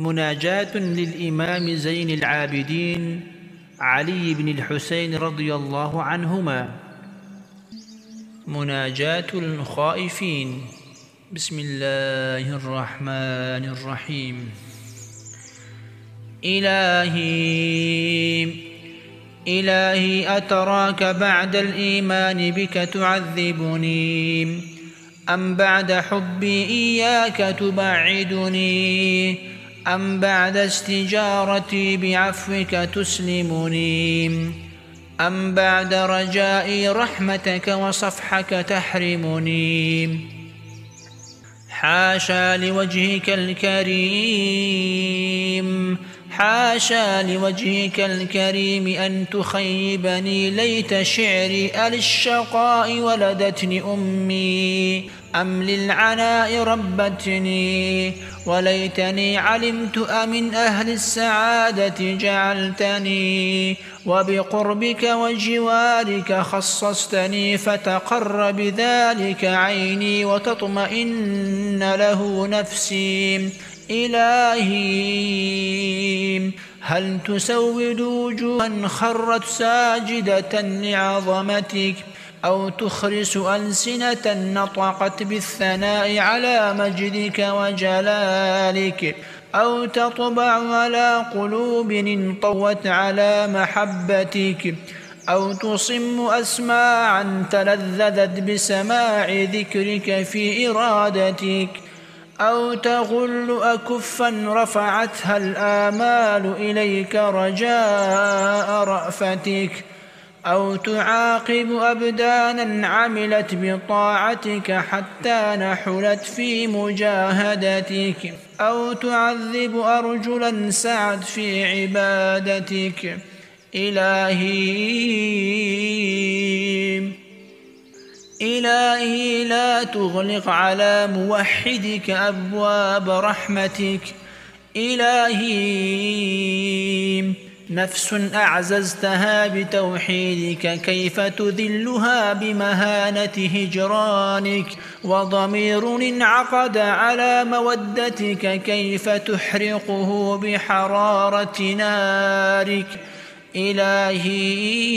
مناجاة للإمام زين العابدين علي بن الحسين رضي الله عنهما. مناجاة الخائفين. بسم الله الرحمن الرحيم. إلهي إلهي أتراك بعد الإيمان بك تعذبني. أم بعد حبي إياك تبعدني. أم بعد استجارتي بعفوك تسلمني؟ أم بعد رجائي رحمتك وصفحك تحرمني؟ حاشا لوجهك الكريم حاشا لوجهك الكريم أن تخيبني ليت شعري أللشقاء ولدتني أمي. أم للعناء ربتني وليتني علمت أمن أهل السعادة جعلتني. وبقربك وجوارك خصصتني فتقر بذلك عيني وتطمئن له نفسي. إلهي هل تسود وجوها خرت ساجدة لعظمتك أو تخرس ألسنة نطقت بالثناء على مجدك وجلالك أو تطبع على قلوب انطوت على محبتك أو تصم أسماعا تلذذت بسماع ذكرك في إرادتك أو تغل أكفا رفعتها الآمال إليك رجاء رأفتك أو تعاقب أبدانا عملت بطاعتك حتى نحلت في مجاهدتك أو تعذب أرجلا سعت في عبادتك. إلهي إلهي لا تغلق على موحدك أبواب رحمتك. إلهي نفس أعززتها بتوحيدك كيف تذلها بمهانة هجرانك؟ وضمير انعقد على مودتك كيف تحرقه بحرارة نارك؟ إلهي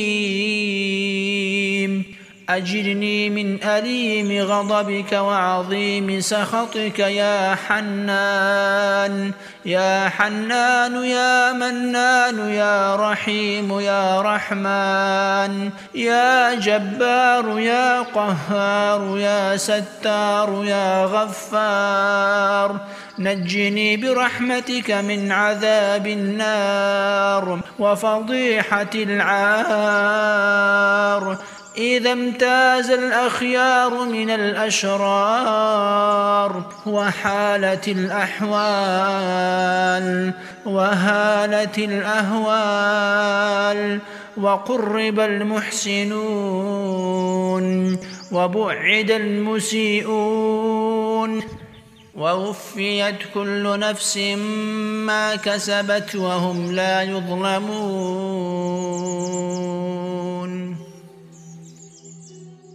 أجرني من أليم غضبك وعظيم سخطك يا حنان يا حنان يا منان يا رحيم يا رحمن يا جبار يا قهار يا ستار يا غفار نجني برحمتك من عذاب النار وفضيحة العار. إذا امتاز الأخيار من الأشرار وحالت الأحوال وهالت الأهوال وقرب المحسنون وبعد المسيئون ووفيت كل نفس ما كسبت وهم لا يظلمون.